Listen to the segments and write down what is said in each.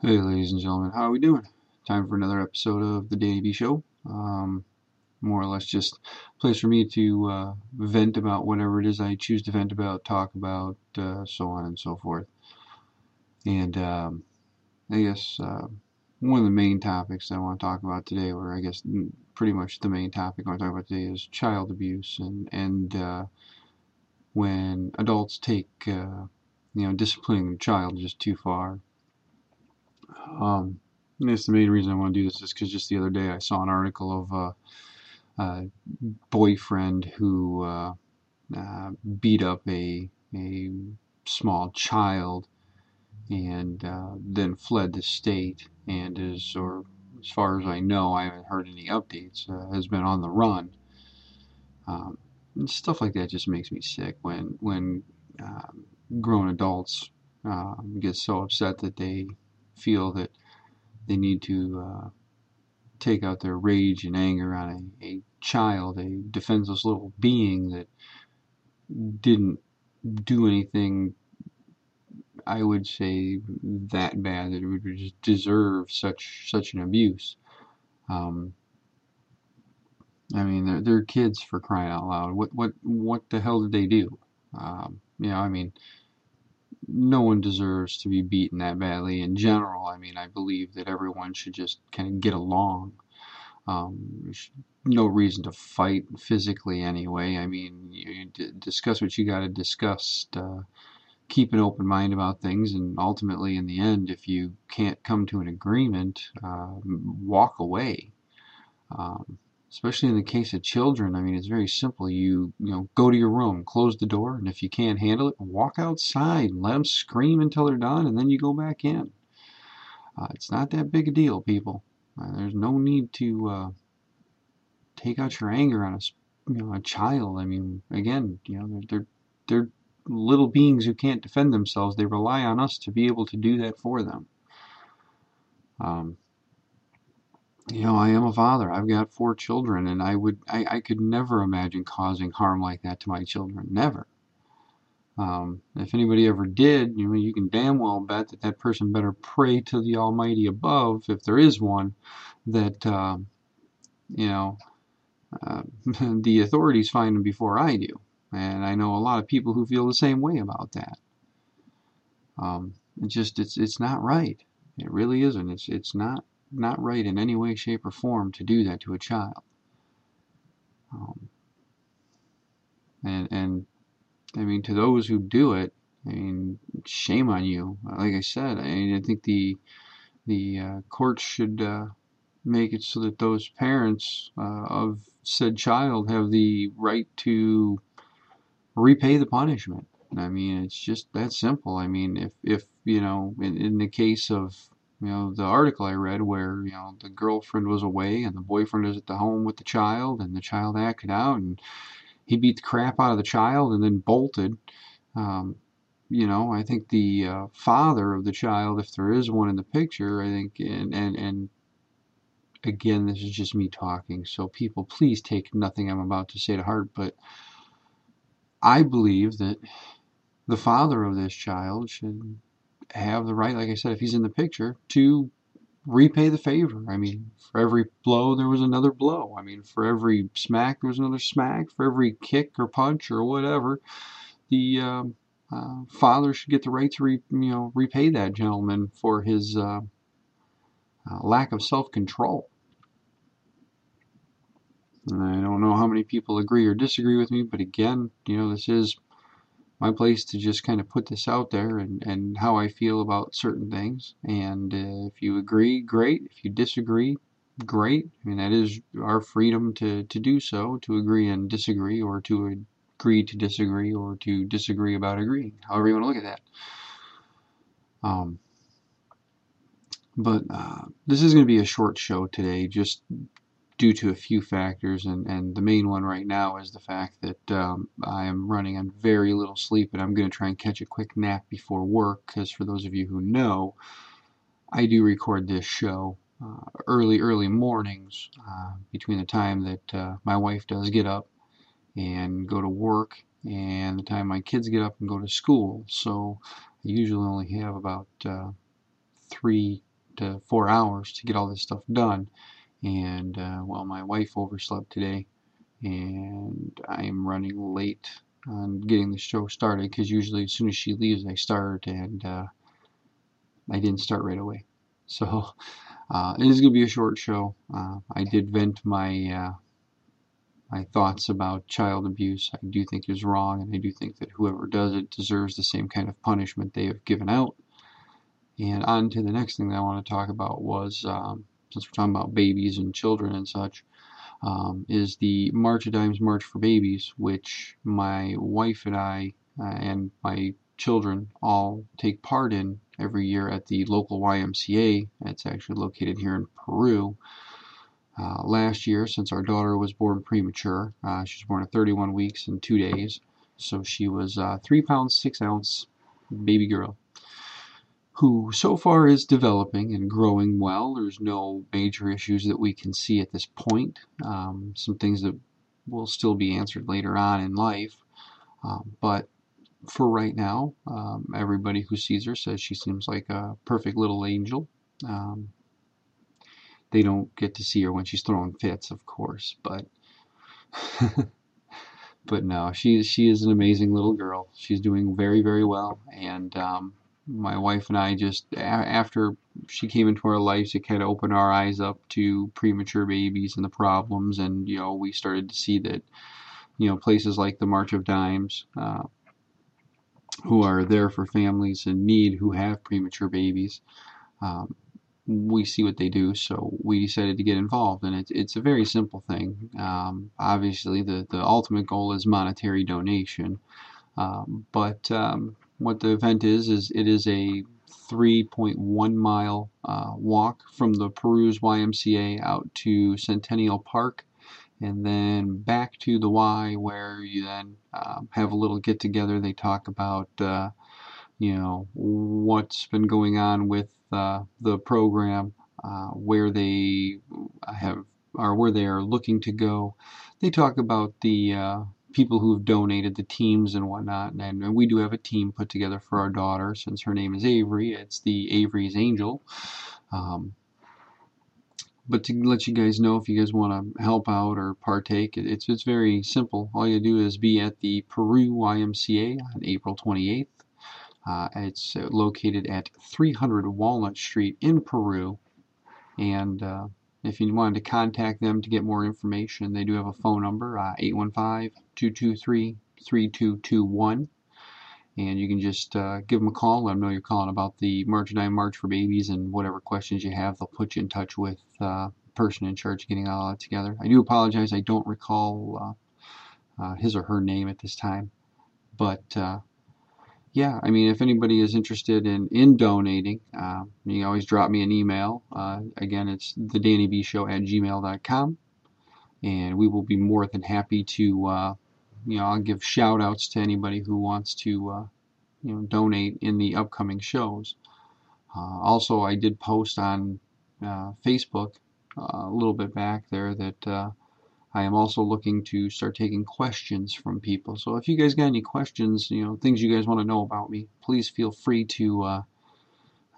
Hey, ladies and gentlemen, how are we doing? Time for another episode of the Danny B Show. Um, more or less just a place for me to uh, vent about whatever it is I choose to vent about, talk about, uh, so on and so forth. And um, I guess uh, one of the main topics I want to talk about today, or I guess pretty much the main topic I want to talk about today, is child abuse and and uh, when adults take uh, you know disciplining a child just too far um, that's the main reason I want to do this is because just the other day I saw an article of a, a boyfriend who uh, uh, beat up a a small child and uh, then fled the state and is, or as far as I know, I haven't heard any updates, uh, has been on the run. Um, stuff like that just makes me sick when when um, grown adults um, get so upset that they feel that they need to uh, take out their rage and anger on a, a child, a defenseless little being that didn't do anything I would say that bad that it would deserve such such an abuse. Um, I mean, they're, they're kids for crying out loud. What what what the hell did they do? Um, you know, I mean, no one deserves to be beaten that badly in general. I mean, I believe that everyone should just kind of get along. Um, no reason to fight physically anyway. I mean, you discuss what you got to discuss. Uh, keep an open mind about things, and ultimately, in the end, if you can't come to an agreement, uh, walk away. Um, especially in the case of children, I mean, it's very simple. You, you know, go to your room, close the door, and if you can't handle it, walk outside and let them scream until they're done, and then you go back in. Uh, it's not that big a deal, people. Uh, there's no need to uh, take out your anger on a, you know, a child. I mean, again, you know, they're, they're, they're little beings who can't defend themselves. They rely on us to be able to do that for them. Um, you know, I am a father. I've got four children, and I would, I, I could never imagine causing harm like that to my children. Never. Um, if anybody ever did, you know, you can damn well bet that that person better pray to the Almighty above, if there is one, that, uh, you know, uh, the authorities find them before I do. And I know a lot of people who feel the same way about that. Um, it's just, it's, it's not right. It really isn't. It's, it's not not right in any way, shape, or form to do that to a child. Um, and and I mean, to those who do it, I mean, shame on you. Like I said, I, mean, I think the the uh, courts should uh, make it so that those parents uh, of said child have the right to repay the punishment. I mean, it's just that simple. I mean, if if you know, in, in the case of you know the article I read where you know the girlfriend was away and the boyfriend was at the home with the child and the child acted out and he beat the crap out of the child and then bolted. Um, you know, I think the uh, father of the child, if there is one in the picture, I think, and and and again, this is just me talking, so people, please take nothing I'm about to say to heart, but I believe that the father of this child should have the right, like I said, if he's in the picture, to repay the favor. I mean, for every blow, there was another blow. I mean, for every smack, there was another smack. For every kick or punch or whatever, the uh, uh, father should get the right to, re, you know, repay that gentleman for his uh, uh lack of self-control. I don't know how many people agree or disagree with me, but again, you know, this is my place to just kind of put this out there and, and how I feel about certain things. And uh, if you agree, great. If you disagree, great. I mean, that is our freedom to, to do so, to agree and disagree, or to agree to disagree, or to disagree about agreeing, however you want to look at that. Um, but uh, this is going to be a short show today, just due to a few factors, and, and the main one right now is the fact that um, I am running on very little sleep, and I'm going to try and catch a quick nap before work, because for those of you who know, I do record this show uh, early, early mornings uh, between the time that uh, my wife does get up and go to work and the time my kids get up and go to school. So I usually only have about uh, three to four hours to get all this stuff done. And uh, well, my wife overslept today, and I am running late on getting the show started because usually as soon as she leaves, I start, and uh, I didn't start right away. So uh, it is going to be a short show. Uh, I did vent my uh, my thoughts about child abuse. I do think is wrong, and I do think that whoever does it deserves the same kind of punishment they have given out. And on to the next thing that I want to talk about was, um, since we're talking about babies and children and such, um, is the March of Dimes March for Babies, which my wife and I uh, and my children all take part in every year at the local YMCA. It's actually located here in Peru. Uh, last year, since our daughter was born premature, uh, she was born at 31 weeks and two days, so she was uh, three pounds six ounce baby girl, who so far is developing and growing well. There's no major issues that we can see at this point. Um, some things that will still be answered later on in life, um, but for right now, um, everybody who sees her says she seems like a perfect little angel. Um, they don't get to see her when she's throwing fits, of course, but but no, she she is an amazing little girl. She's doing very very well, and um, my wife and I just after she came into our lives, it kind of opened our eyes up to premature babies and the problems, and you know we started to see that you know places like the March of Dimes. Uh, who are there for families in need who have premature babies. Um, we see what they do, so we decided to get involved, and it's it's a very simple thing. Um, obviously, the the ultimate goal is monetary donation, um, but um, what the event is is it is a 3.1 mile uh, walk from the Peru's YMCA out to Centennial Park, and then back to the Y, where you then um, have a little get together. They talk about uh, you know what's been going on with uh, the program, uh, where they have or where they are looking to go. They talk about the uh, people who have donated, the teams and whatnot, and, and, we do have a team put together for our daughter since her name is Avery. It's the Avery's Angel. Um, but to let you guys know if you guys want to help out or partake, it's it's very simple. All you do is be at the Peru YMCA on April 28th. Uh, it's uh, located at 300 Walnut Street in Peru. And uh, if you wanted to contact them to get more information, they do have a phone number, uh, 815-223-3221. And you can just uh, give them a call, let them know you're calling about the March of Dimes March for Babies and whatever questions you have, they'll put you in touch with uh, the person in charge of getting all that together. I do apologize, I don't recall his or her name at this time. But yeah, I mean, if anybody is interested in, in donating, uh, you can always drop me an email. Uh, again, it's the Danny Show at gmail.com. And we will be more than happy to, uh, you know, I'll give shout outs to anybody who wants to, uh, you know, donate in the upcoming shows. Uh, also, I did post on uh, Facebook a little bit back there that I am also looking to start taking questions from people. So if you guys got any questions, you know, things you guys want to know about me, please feel free to uh,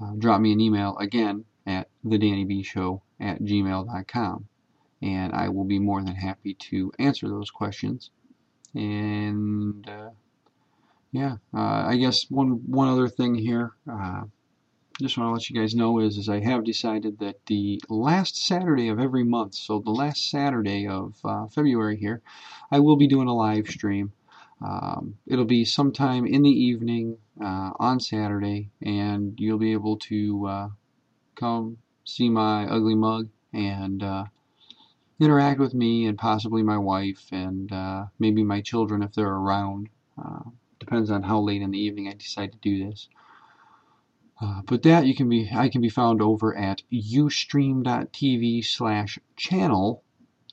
uh, drop me an email again at thedannybshow at gmail.com. And I will be more than happy to answer those questions. And uh, yeah, uh, I guess one one other thing here. Just want to let you guys know is, is I have decided that the last Saturday of every month, so the last Saturday of uh, February here, I will be doing a live stream. Um, it'll be sometime in the evening uh, on Saturday, and you'll be able to uh, come see my ugly mug and uh, interact with me and possibly my wife and uh, maybe my children if they're around. Uh, depends on how late in the evening I decide to do this. Uh, but that you can be I can be found over at ustream.tv slash channel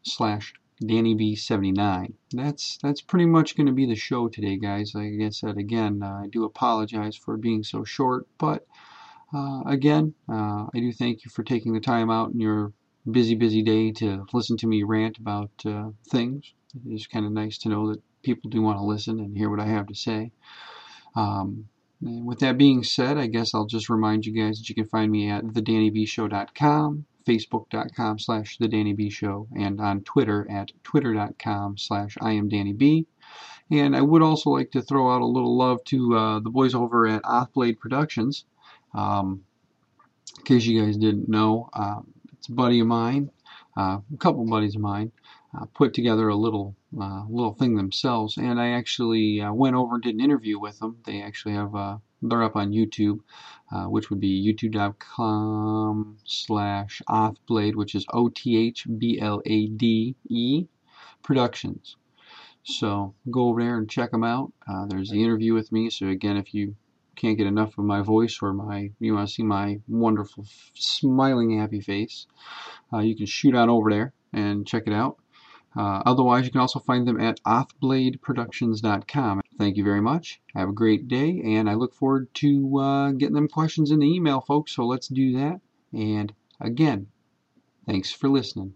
slash DannyB79. That's that's pretty much going to be the show today, guys. Like I said again, uh, I do apologize for being so short, but uh, again, uh, I do thank you for taking the time out in your busy, busy day to listen to me rant about uh, things. It's kind of nice to know that people do want to listen and hear what I have to say. Um, And with that being said, I guess I'll just remind you guys that you can find me at thedannybshow.com, facebook.com slash thedannybshow, and on Twitter at twitter.com slash iamdannyb. And I would also like to throw out a little love to uh, the boys over at Othblade Productions. Um, in case you guys didn't know, uh, it's a buddy of mine, uh, a couple buddies of mine, uh, put together a little uh, little thing themselves, and I actually uh, went over and did an interview with them. They actually have uh, they're up on YouTube, which would be youtube.com slash Othblade, which is O T H B L A D E Productions. So go over there and check them out. there's the interview with me. So again, if you can't get enough of my voice or my you want to see my wonderful smiling happy face uh, you can shoot on over there and check it out uh, otherwise, you can also find them at othbladeproductions.com. Thank you very much. Have a great day, and I look forward to uh, getting them questions in the email, folks. So let's do that. And again, thanks for listening.